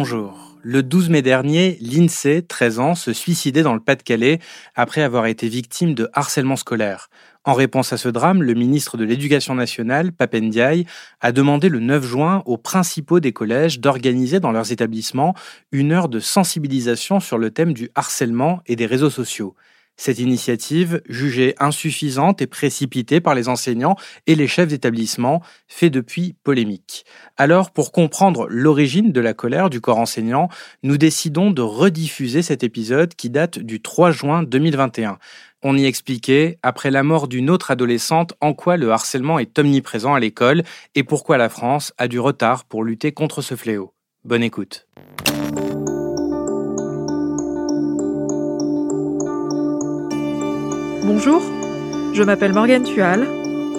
Bonjour. Le 12 mai dernier, l'INSEE, 13 ans, se suicidait dans le Pas-de-Calais après avoir été victime de harcèlement scolaire. En réponse à ce drame, le ministre de l'Éducation nationale, Papendiaï, a demandé le 9 juin aux principaux des collèges d'organiser dans leurs établissements une heure de sensibilisation sur le thème du harcèlement et des réseaux sociaux. Cette initiative, jugée insuffisante et précipitée par les enseignants et les chefs d'établissement, fait depuis polémique. Alors, pour comprendre l'origine de la colère du corps enseignant, nous décidons de rediffuser cet épisode qui date du 3 juin 2021. On y expliquait, après la mort d'une autre adolescente, en quoi le harcèlement est omniprésent à l'école et pourquoi la France a du retard pour lutter contre ce fléau. Bonne écoute. Bonjour, je m'appelle Morgane Tual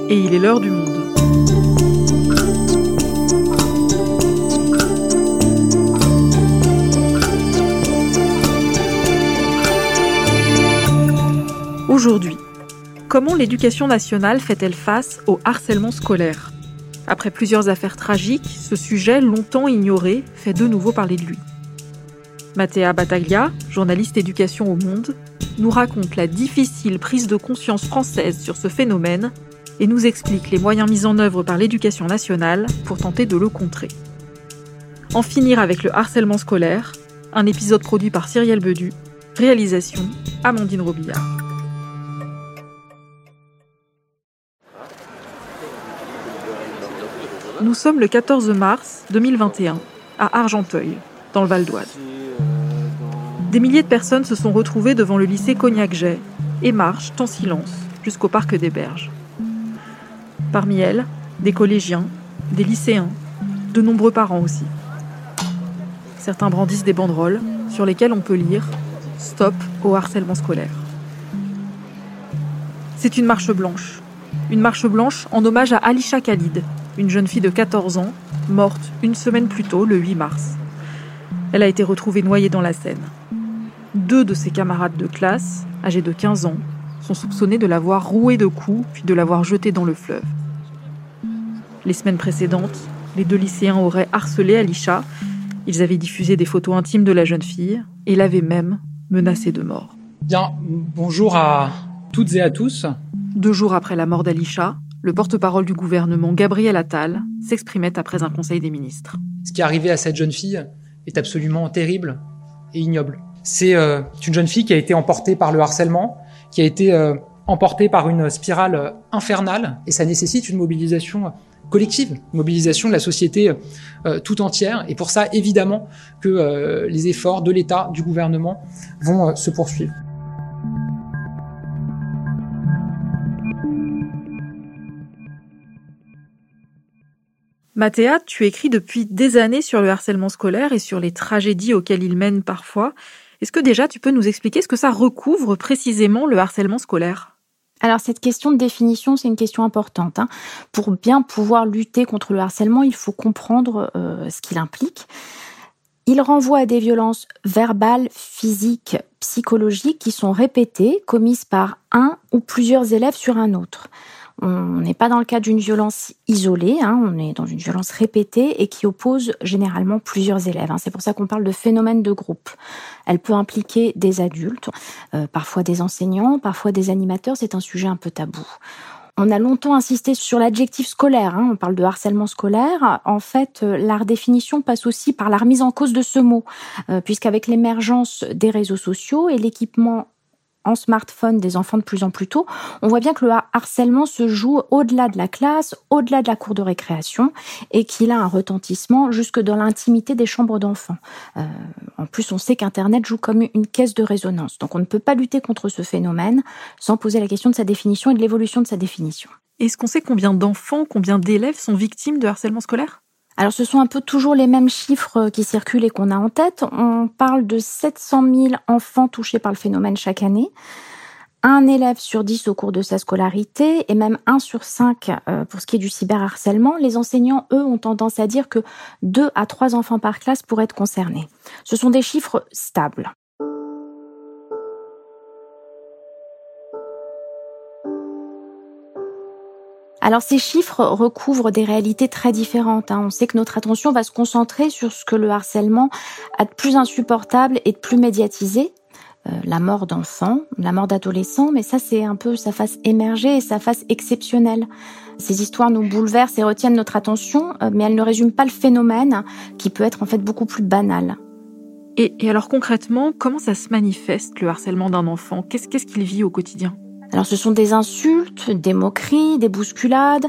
et il est l'heure du monde. Aujourd'hui, comment l'éducation nationale fait-elle face au harcèlement scolaire? Après plusieurs affaires tragiques, ce sujet, longtemps ignoré, fait de nouveau parler de lui. Mathéa Battaglia, journaliste éducation au Monde, nous raconte la difficile prise de conscience française sur ce phénomène et nous explique les moyens mis en œuvre par l'éducation nationale pour tenter de le contrer. En finir avec le harcèlement scolaire, un épisode produit par Cyrielle Bedu, réalisation Amandine Robillard. Nous sommes le 14 mars 2021 à Argenteuil, dans le Val d'Oise. Des milliers de personnes se sont retrouvées devant le lycée Cognac-Jay et marchent en silence jusqu'au parc des Berges. Parmi elles, des collégiens, des lycéens, de nombreux parents aussi. Certains brandissent des banderoles sur lesquelles on peut lire Stop au harcèlement scolaire. C'est une marche blanche. Une marche blanche en hommage à Alisha Khalid, une jeune fille de 14 ans, morte une semaine plus tôt, le 8 mars. Elle a été retrouvée noyée dans la Seine. Deux de ses camarades de classe, âgés de 15 ans, sont soupçonnés de l'avoir roué de coups puis de l'avoir jeté dans le fleuve. Les semaines précédentes, les deux lycéens auraient harcelé Alisha. Ils avaient diffusé des photos intimes de la jeune fille et l'avaient même menacée de mort. Bien, bonjour à toutes et à tous. Deux jours après la mort d'Alisha, le porte-parole du gouvernement, Gabriel Attal, s'exprimait après un conseil des ministres. Ce qui est arrivé à cette jeune fille est absolument terrible et ignoble. C'est euh, une jeune fille qui a été emportée par le harcèlement, qui a été euh, emportée par une spirale euh, infernale, et ça nécessite une mobilisation collective, une mobilisation de la société tout entière. Et pour ça, évidemment, que les efforts de l'État, du gouvernement, vont se poursuivre. Mathéa, tu écris depuis des années sur le harcèlement scolaire et sur les tragédies auxquelles il mène parfois. Est-ce que déjà tu peux nous expliquer ce que ça recouvre précisément le harcèlement scolaire? Alors cette question de définition, c'est une question importante. Hein. Pour bien pouvoir lutter contre le harcèlement, il faut comprendre euh, ce qu'il implique. Il renvoie à des violences verbales, physiques, psychologiques qui sont répétées, commises par un ou plusieurs élèves sur un autre. On n'est pas dans le cas d'une violence isolée, hein, on est dans une violence répétée et qui oppose généralement plusieurs élèves. Hein. C'est pour ça qu'on parle de phénomène de groupe. Elle peut impliquer des adultes, euh, parfois des enseignants, parfois des animateurs. C'est un sujet un peu tabou. On a longtemps insisté sur l'adjectif scolaire, hein. on parle de harcèlement scolaire. En fait, euh, la redéfinition passe aussi par la remise en cause de ce mot, euh, puisqu'avec l'émergence des réseaux sociaux et l'équipement en smartphone des enfants de plus en plus tôt, on voit bien que le harcèlement se joue au-delà de la classe, au-delà de la cour de récréation, et qu'il a un retentissement jusque dans l'intimité des chambres d'enfants. Euh, en plus, on sait qu'Internet joue comme une caisse de résonance. Donc on ne peut pas lutter contre ce phénomène sans poser la question de sa définition et de l'évolution de sa définition. Est-ce qu'on sait combien d'enfants, combien d'élèves sont victimes de harcèlement scolaire? Alors ce sont un peu toujours les mêmes chiffres qui circulent et qu'on a en tête. On parle de 700 000 enfants touchés par le phénomène chaque année. Un élève sur dix au cours de sa scolarité et même un sur cinq euh, pour ce qui est du cyberharcèlement. Les enseignants, eux, ont tendance à dire que deux à trois enfants par classe pourraient être concernés. Ce sont des chiffres stables. Alors ces chiffres recouvrent des réalités très différentes. Hein. On sait que notre attention va se concentrer sur ce que le harcèlement a de plus insupportable et de plus médiatisé. Euh, la mort d'enfants, la mort d'adolescents, mais ça c'est un peu sa face émergée et sa face exceptionnelle. Ces histoires nous bouleversent et retiennent notre attention, euh, mais elles ne résument pas le phénomène qui peut être en fait beaucoup plus banal. Et, et alors concrètement, comment ça se manifeste le harcèlement d'un enfant? Qu'est-ce qu'il vit au quotidien? Alors ce sont des insultes, des moqueries, des bousculades,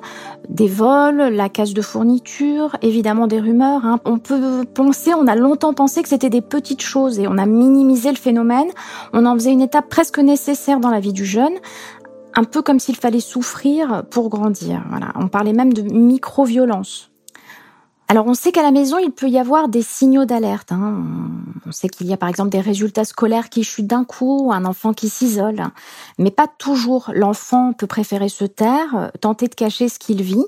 des vols, la casse de fourniture, évidemment des rumeurs. Hein. On peut penser, on a longtemps pensé que c'était des petites choses et on a minimisé le phénomène. On en faisait une étape presque nécessaire dans la vie du jeune, un peu comme s'il fallait souffrir pour grandir. Voilà. On parlait même de micro-violence. Alors on sait qu'à la maison, il peut y avoir des signaux d'alerte. Hein. On sait qu'il y a par exemple des résultats scolaires qui chutent d'un coup, un enfant qui s'isole, mais pas toujours. L'enfant peut préférer se taire, tenter de cacher ce qu'il vit,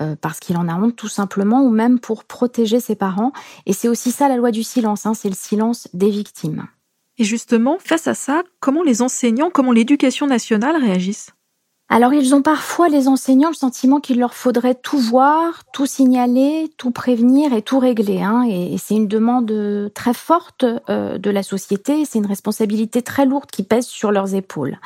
euh, parce qu'il en a honte tout simplement, ou même pour protéger ses parents. Et c'est aussi ça la loi du silence, hein. c'est le silence des victimes. Et justement, face à ça, comment les enseignants, comment l'éducation nationale réagissent? Alors ils ont parfois, les enseignants, le sentiment qu'il leur faudrait tout voir, tout signaler, tout prévenir et tout régler. Hein. Et, c'est une demande très forte euh, de la société, c'est une responsabilité très lourde qui pèse sur leurs épaules.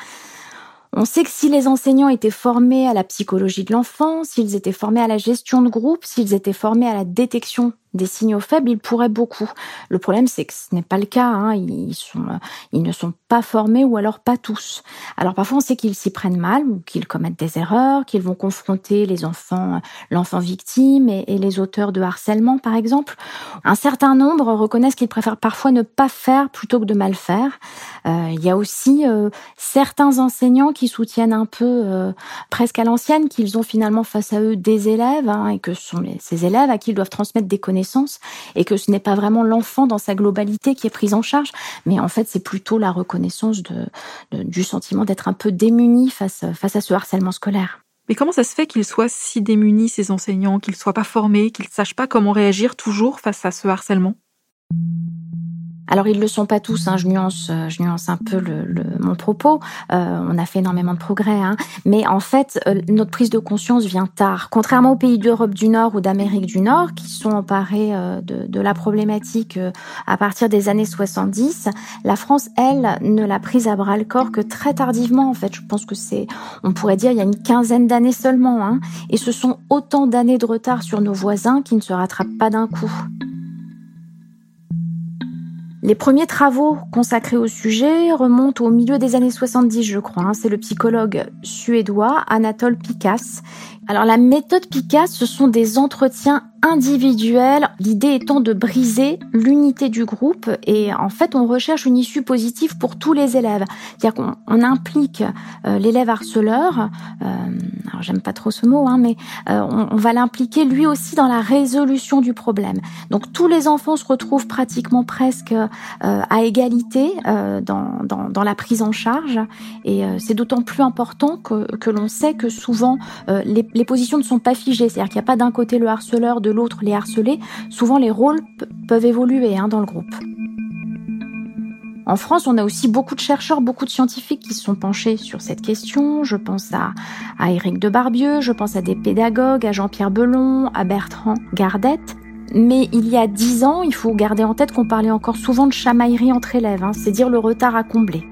On sait que si les enseignants étaient formés à la psychologie de l'enfant, s'ils étaient formés à la gestion de groupe, s'ils étaient formés à la détection des signaux faibles, ils pourraient beaucoup. Le problème, c'est que ce n'est pas le cas. Hein. Ils, euh, ne sont pas formés ou alors pas tous. Alors parfois, on sait qu'ils s'y prennent mal ou qu'ils commettent des erreurs, qu'ils vont confronter les enfants, euh, l'enfant victime et, les auteurs de harcèlement, par exemple. Un certain nombre reconnaissent qu'ils préfèrent parfois ne pas faire plutôt que de mal faire. Euh, il y a aussi certains enseignants qui soutiennent un peu, presque à l'ancienne, qu'ils ont finalement face à eux des élèves hein, et que ce sont ces élèves à qui ils doivent transmettre des connaissances et que ce n'est pas vraiment l'enfant dans sa globalité qui est pris en charge, mais en fait c'est plutôt la reconnaissance du sentiment d'être un peu démuni face, face à ce harcèlement scolaire. Mais comment ça se fait qu'ils soient si démunis, ces enseignants, qu'ils ne soient pas formés, qu'ils ne sachent pas comment réagir toujours face à ce harcèlement? Alors ils le sont pas tous, hein, je nuance, euh, je nuance un peu le, le, mon propos. Euh, on a fait énormément de progrès, hein, mais en fait euh, notre prise de conscience vient tard. Contrairement aux pays d'Europe du Nord ou d'Amérique du Nord qui sont emparés euh, de, de, la problématique à partir des années 70, la France, elle, ne l'a prise à bras le corps que très tardivement. En fait, je pense que c'est, on pourrait dire, il y a une quinzaine d'années seulement, hein, et ce sont autant d'années de retard sur nos voisins qui ne se rattrapent pas d'un coup. Les premiers travaux consacrés au sujet remontent au milieu des années 70, je crois. Hein. C'est le psychologue suédois Anatole Picasse. Alors la méthode Picasse, ce sont des entretiens individuelle, l'idée étant de briser l'unité du groupe et en fait on recherche une issue positive pour tous les élèves. C'est-à-dire qu'on implique euh, l'élève harceleur, euh, alors j'aime pas trop ce mot, hein, mais euh, on, va l'impliquer lui aussi dans la résolution du problème. Donc tous les enfants se retrouvent pratiquement presque à égalité dans, la prise en charge et c'est d'autant plus important que, que l'on sait que souvent les, les positions ne sont pas figées, c'est-à-dire qu'il n'y a pas d'un côté le harceleur, de l'autre les harceler, souvent les rôles peuvent évoluer hein, dans le groupe. En France, on a aussi beaucoup de chercheurs, beaucoup de scientifiques qui se sont penchés sur cette question. Je pense à, à Éric de Barbieux, je pense à des pédagogues, à Jean-Pierre Belon, à Bertrand Gardette. Mais il y a dix ans, il faut garder en tête qu'on parlait encore souvent de chamaillerie entre élèves, hein, c'est dire le retard à combler.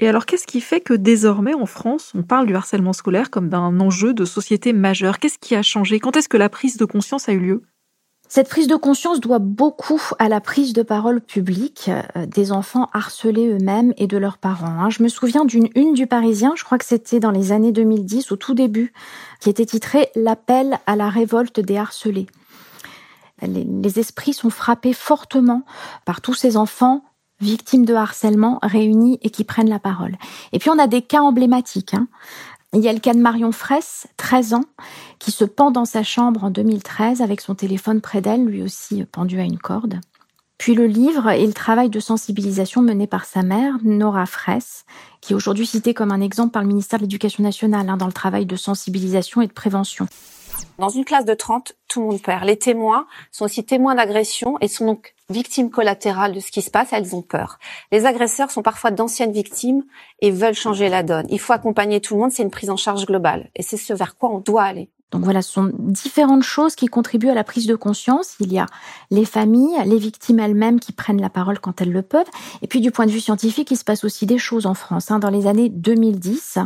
Et alors, qu'est-ce qui fait que désormais, en France, on parle du harcèlement scolaire comme d'un enjeu de société majeur Qu'est-ce qui a changé? Quand est-ce que la prise de conscience a eu lieu? Cette prise de conscience doit beaucoup à la prise de parole publique euh, des enfants harcelés eux-mêmes et de leurs parents. Hein. Je me souviens d'une une du Parisien, je crois que c'était dans les années 2010, au tout début, qui était titrée L'appel à la révolte des harcelés. les esprits sont frappés fortement par tous ces enfants victimes de harcèlement réunies et qui prennent la parole. Et puis on a des cas emblématiques. Hein. Il y a le cas de Marion Fraisse, 13 ans, qui se pend dans sa chambre en 2013 avec son téléphone près d'elle, lui aussi pendu à une corde. Puis le livre et le travail de sensibilisation mené par sa mère, Nora Fraisse, qui est aujourd'hui citée comme un exemple par le ministère de l'Éducation nationale hein, dans le travail de sensibilisation et de prévention. Dans une classe de 30, tout le monde perd. Les témoins sont aussi témoins d'agression et sont donc victimes collatérales de ce qui se passe, elles ont peur. Les agresseurs sont parfois d'anciennes victimes et veulent changer la donne. Il faut accompagner tout le monde, c'est une prise en charge globale. Et c'est ce vers quoi on doit aller. Donc voilà, ce sont différentes choses qui contribuent à la prise de conscience. Il y a les familles, les victimes elles-mêmes qui prennent la parole quand elles le peuvent. Et puis du point de vue scientifique, il se passe aussi des choses en France. Hein. Dans les années 2010,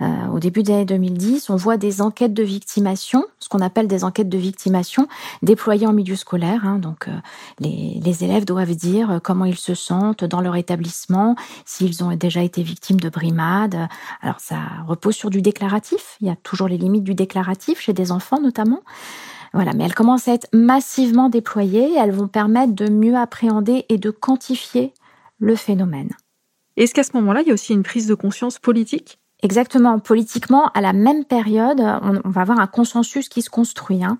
euh, au début des années 2010, on voit des enquêtes de victimation, ce qu'on appelle des enquêtes de victimation, déployées en milieu scolaire. Hein. Donc euh, les, élèves doivent dire euh, comment ils se sentent dans leur établissement, s'ils ont déjà été victimes de brimades. Alors ça repose sur du déclaratif. Il y a toujours les limites du déclaratif des enfants notamment. Voilà, mais elles commencent à être massivement déployées elles vont permettre de mieux appréhender et de quantifier le phénomène. Est-ce qu'à ce, moment-là, il y a aussi une prise de conscience politique? Exactement. Politiquement, à la même période, on, va avoir un consensus qui se construit. Hein.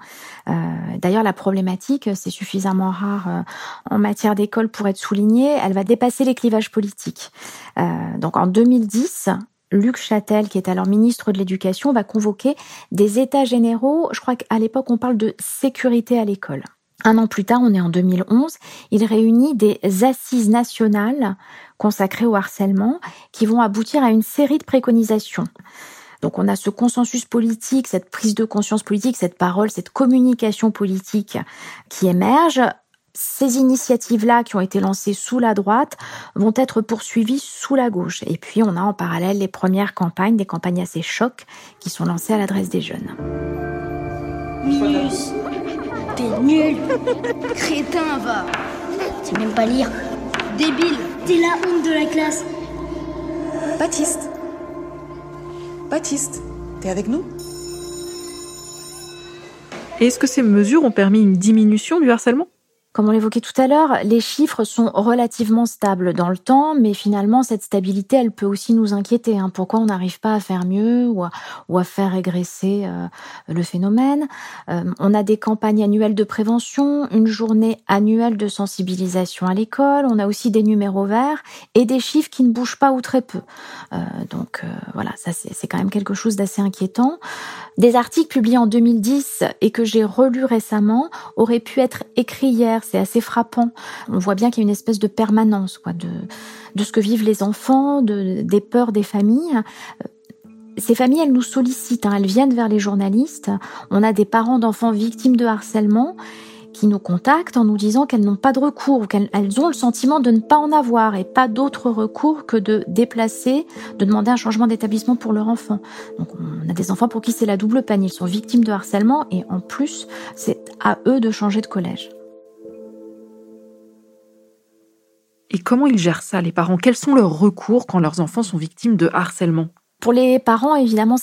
Euh, d'ailleurs, la problématique, c'est suffisamment rare euh, en matière d'école pour être soulignée. Elle va dépasser les clivages politiques. Euh, donc, en 2010, Luc Châtel, qui est alors ministre de l'Éducation, va convoquer des états généraux. Je crois qu'à l'époque, on parle de sécurité à l'école. Un an plus tard, on est en 2011, il réunit des assises nationales consacrées au harcèlement qui vont aboutir à une série de préconisations. Donc on a ce consensus politique, cette prise de conscience politique, cette parole, cette communication politique qui émerge ces initiatives-là qui ont été lancées sous la droite vont être poursuivies sous la gauche. Et puis on a en parallèle les premières campagnes, des campagnes assez chocs, qui sont lancées à l'adresse des jeunes. Minus, t'es nul, crétin va, c'est même pas lire, débile, t'es la honte de la classe. Baptiste, Baptiste, t'es avec nous? Est-ce que ces mesures ont permis une diminution du harcèlement? Comme on l'évoquait tout à l'heure, les chiffres sont relativement stables dans le temps, mais finalement, cette stabilité, elle peut aussi nous inquiéter. Hein. Pourquoi on n'arrive pas à faire mieux ou à, faire régresser euh, le phénomène? Euh, On a des campagnes annuelles de prévention, une journée annuelle de sensibilisation à l'école, on a aussi des numéros verts et des chiffres qui ne bougent pas ou très peu. Euh, donc voilà, ça c'est quand même quelque chose d'assez inquiétant. Des articles publiés en 2010 et que j'ai relus récemment auraient pu être écrits hier c'est assez frappant. On voit bien qu'il y a une espèce de permanence de, ce que vivent les enfants, de, des peurs des familles. Euh, ces familles, elles nous sollicitent, hein, elles viennent vers les journalistes. On a des parents d'enfants victimes de harcèlement qui nous contactent en nous disant qu'elles n'ont pas de recours, ou qu'elles ont le sentiment de ne pas en avoir et pas d'autre recours que de déplacer, de demander un changement d'établissement pour leur enfant. Donc on a des enfants pour qui c'est la double peine, ils sont victimes de harcèlement et en plus c'est à eux de changer de collège. Et comment ils gèrent ça, les parents? Quels sont leurs recours quand leurs enfants sont victimes de harcèlement? Pour les parents, évidemment,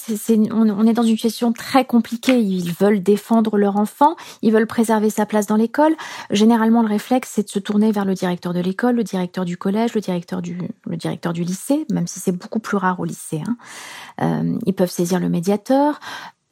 on, est dans une situation très compliquée. Ils veulent défendre leur enfant, ils veulent préserver sa place dans l'école. Généralement, le réflexe, c'est de se tourner vers le directeur de l'école, le directeur du collège, le directeur du, le directeur du lycée, même si c'est beaucoup plus rare au lycée. Hein. Euh, ils peuvent saisir le médiateur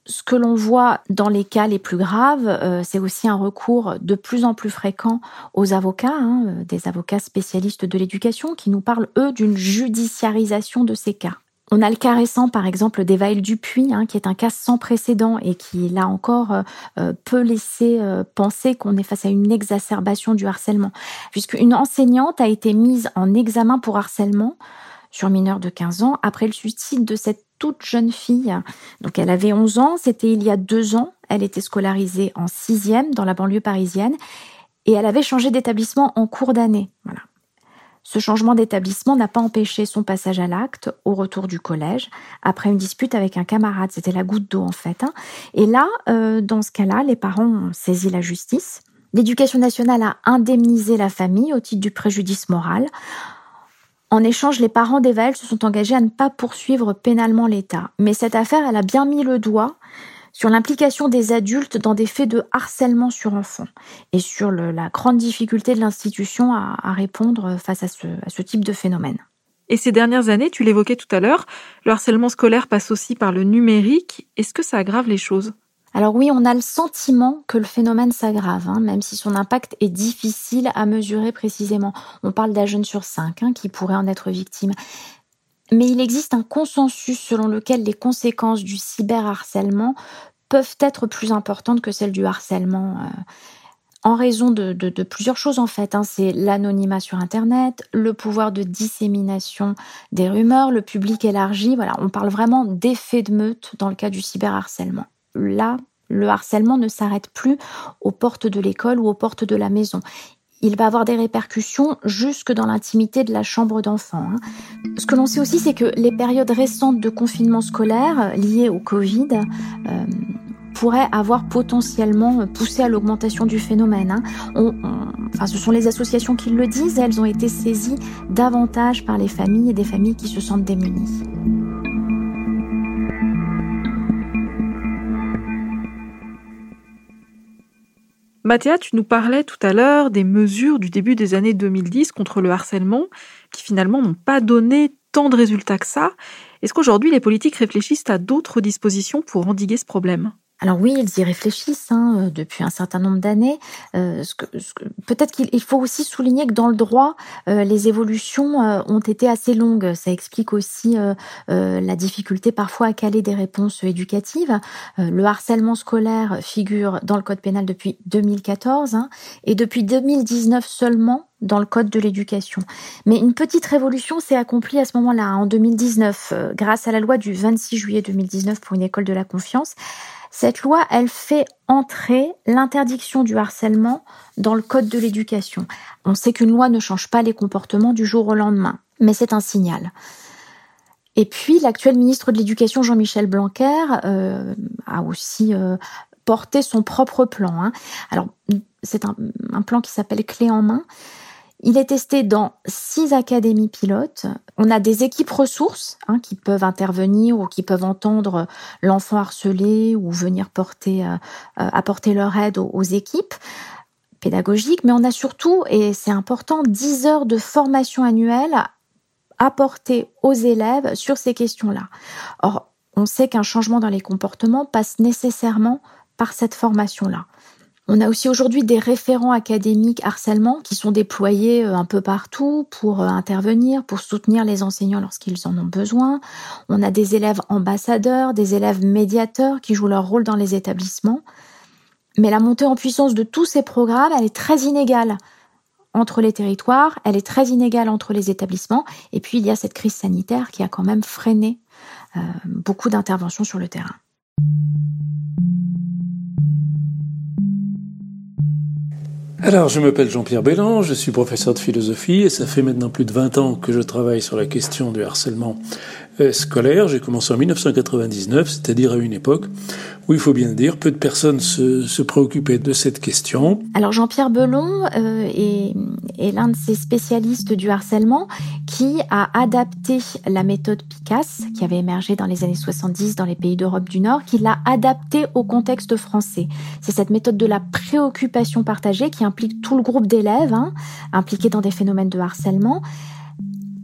ce que l'on voit dans les cas les plus graves, euh, c'est aussi un recours de plus en plus fréquent aux avocats, hein, euh, des avocats spécialistes de l'éducation, qui nous parlent, eux, d'une judiciarisation de ces cas. On a le cas récent, par exemple, d'Evaël Dupuis, hein, qui est un cas sans précédent et qui, là encore, euh, peut laisser penser qu'on est face à une exacerbation du harcèlement, puisqu'une enseignante a été mise en examen pour harcèlement sur mineur de 15 ans après le suicide de cette toute jeune fille. Donc elle avait 11 ans, c'était il y a deux ans. Elle était scolarisée en sixième dans la banlieue parisienne et elle avait changé d'établissement en cours d'année. Voilà. Ce changement d'établissement n'a pas empêché son passage à l'acte au retour du collège après une dispute avec un camarade. C'était la goutte d'eau en fait. Hein. Et là, euh, dans ce cas-là, les parents ont saisi la justice. L'éducation nationale a indemnisé la famille au titre du préjudice moral en échange, les parents d'Evaël se sont engagés à ne pas poursuivre pénalement l'État. Mais cette affaire, elle a bien mis le doigt sur l'implication des adultes dans des faits de harcèlement sur enfants et sur la grande difficulté de l'institution à, répondre face à ce, à ce type de phénomène. Et ces dernières années, tu l'évoquais tout à l'heure, le harcèlement scolaire passe aussi par le numérique. Est-ce que ça aggrave les choses? Alors oui, on a le sentiment que le phénomène s'aggrave, hein, même si son impact est difficile à mesurer précisément. On parle d'un jeune sur cinq hein, qui pourrait en être victime. Mais il existe un consensus selon lequel les conséquences du cyberharcèlement peuvent être plus importantes que celles du harcèlement. Euh, en raison de, plusieurs choses en fait. Hein. C'est l'anonymat sur Internet, le pouvoir de dissémination des rumeurs, le public élargi. Voilà, on parle vraiment d'effet de meute dans le cas du cyberharcèlement. Là, le harcèlement ne s'arrête plus aux portes de l'école ou aux portes de la maison. Il va avoir des répercussions jusque dans l'intimité de la chambre d'enfant. Hein. Ce que l'on sait aussi, c'est que les périodes récentes de confinement scolaire liées au Covid euh, pourrait avoir potentiellement poussé à l'augmentation du phénomène. Hein. enfin, ce sont les associations qui le disent, elles ont été saisies davantage par les familles et des familles qui se sentent démunies. Mathéa, tu nous parlais tout à l'heure des mesures du début des années 2010 contre le harcèlement qui finalement n'ont pas donné tant de résultats que ça. Est-ce qu'aujourd'hui les politiques réfléchissent à d'autres dispositions pour endiguer ce problème? Alors oui, ils y réfléchissent hein, euh, depuis un certain nombre d'années. Euh, Peut-être qu'il faut aussi souligner que dans le droit, euh, les évolutions euh, ont été assez longues. Ça explique aussi la difficulté parfois à caler des réponses éducatives. le harcèlement scolaire figure dans le code pénal depuis 2014 hein, et depuis 2019 seulement dans le code de l'éducation. Mais une petite révolution s'est accomplie à ce moment-là, hein, en 2019, grâce à la loi du 26 juillet 2019 pour une école de la confiance. Cette loi, elle fait entrer l'interdiction du harcèlement dans le code de l'éducation. On sait qu'une loi ne change pas les comportements du jour au lendemain, mais c'est un signal. Et puis, l'actuel ministre de l'Éducation, Jean-Michel Blanquer, euh, a aussi euh, porté son propre plan. Hein. Alors, c'est un, un, plan qui s'appelle Clé en main. Il est testé dans six académies pilotes. On a des équipes ressources hein, qui peuvent intervenir ou qui peuvent entendre l'enfant harcelé ou venir euh, euh, apporter leur aide aux, équipes pédagogiques. Mais on a surtout, et c'est important, 10 heures de formation annuelle apportées aux élèves sur ces questions-là. Or, on sait qu'un changement dans les comportements passe nécessairement par cette formation-là. On a aussi aujourd'hui des référents académiques harcèlement qui sont déployés euh, un peu partout pour euh, intervenir, pour soutenir les enseignants lorsqu'ils en ont besoin. On a des élèves ambassadeurs, des élèves médiateurs qui jouent leur rôle dans les établissements. Mais la montée en puissance de tous ces programmes, elle est très inégale entre les territoires, elle est très inégale entre les établissements. Et puis, il y a cette crise sanitaire qui a quand même freiné euh, beaucoup d'interventions sur le terrain. Alors, je m'appelle Jean-Pierre Bélan, je suis professeur de philosophie et ça fait maintenant plus de 20 ans que je travaille sur la question du harcèlement euh, scolaire. J'ai commencé en 1999, c'est-à-dire à une époque où, il faut bien dire, peu de personnes se, préoccupaient de cette question. Alors Jean-Pierre Belon euh, est, l'un de ces spécialistes du harcèlement qui a adapté la méthode PICAS, qui avait émergé dans les années 70 dans les pays d'Europe du Nord, qui l'a adaptée au contexte français. C'est cette méthode de la préoccupation partagée qui implique tout le groupe d'élèves hein, impliqués dans des phénomènes de harcèlement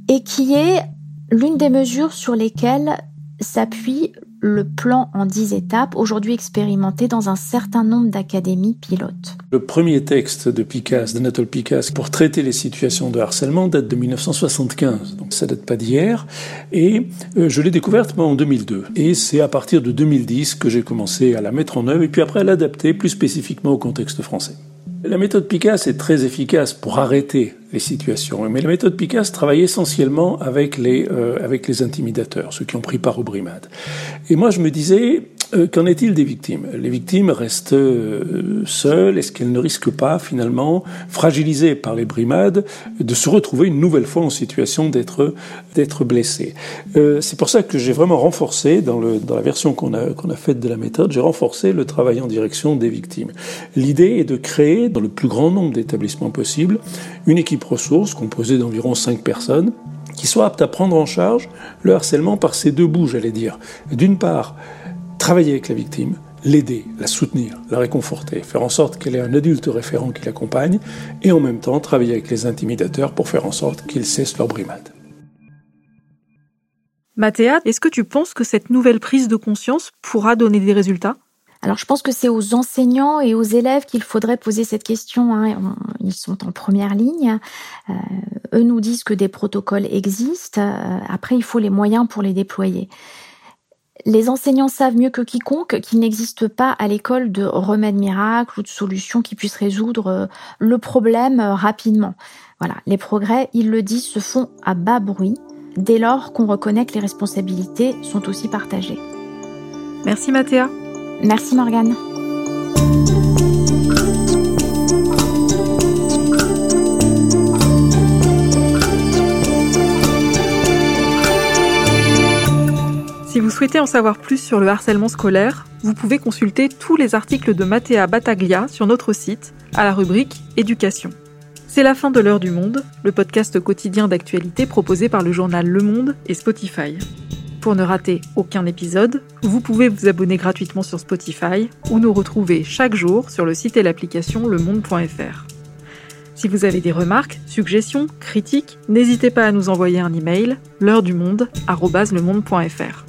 et qui est l'une des mesures sur lesquelles s'appuie le plan en dix étapes, aujourd'hui expérimenté dans un certain nombre d'académies pilotes. Le premier texte de Picasse, d'Anatole Picasse, pour traiter les situations de harcèlement date de 1975, donc ça date pas d'hier, et euh, je l'ai découverte moi en 2002. Et c'est à partir de 2010 que j'ai commencé à la mettre en œuvre et puis après à l'adapter plus spécifiquement au contexte français. La méthode Picasse est très efficace pour arrêter les situations, mais la méthode Picasse travaille essentiellement avec les, euh, avec les intimidateurs, ceux qui ont pris part aux brimades. Et moi, je me disais, euh, qu'en est-il des victimes? Les victimes restent euh, seules. Est-ce qu'elles ne risquent pas, finalement, fragilisées par les brimades, de se retrouver une nouvelle fois en situation d'être blessées? Euh, C'est pour ça que j'ai vraiment renforcé dans, la version qu'on a faite de la méthode, j'ai renforcé le travail en direction des victimes. L'idée est de créer, dans le plus grand nombre d'établissements possible, une équipe ressource composée d'environ cinq personnes qui soit apte à prendre en charge le harcèlement par ces deux bouts, j'allais dire. D'une part, travailler avec la victime, l'aider, la soutenir, la réconforter, faire en sorte qu'elle ait un adulte référent qui l'accompagne, et en même temps travailler avec les intimidateurs pour faire en sorte qu'ils cessent leur brimade. Mathéa, est-ce que tu penses que cette nouvelle prise de conscience pourra donner des résultats? Alors je pense que c'est aux enseignants et aux élèves qu'il faudrait poser cette question. Hein. Ils sont en première ligne. Euh, eux nous disent que des protocoles existent. Euh, après, il faut les moyens pour les déployer Les enseignants savent mieux que quiconque qu'il n'existe pas à l'école de remède miracle ou de solution qui puisse résoudre euh, le problème euh, rapidement. Voilà, les progrès, ils le disent, se font à bas bruit, dès lors qu'on reconnaît que les responsabilités sont aussi partagées. Merci Mathéa. Merci Morgane. Souhaitez en savoir plus sur le harcèlement scolaire, vous pouvez consulter tous les articles de Mathéa Battaglia sur notre site, à la rubrique Éducation. C'est la fin de l'heure du monde, le podcast quotidien d'actualité proposé par le journal Le Monde et Spotify. Pour ne rater aucun épisode, vous pouvez vous abonner gratuitement sur Spotify ou nous retrouver chaque jour sur le site et l'application lemonde.fr. Si vous avez des remarques, suggestions, critiques, n'hésitez pas à nous envoyer un email l'heure du monde@lemonde.fr.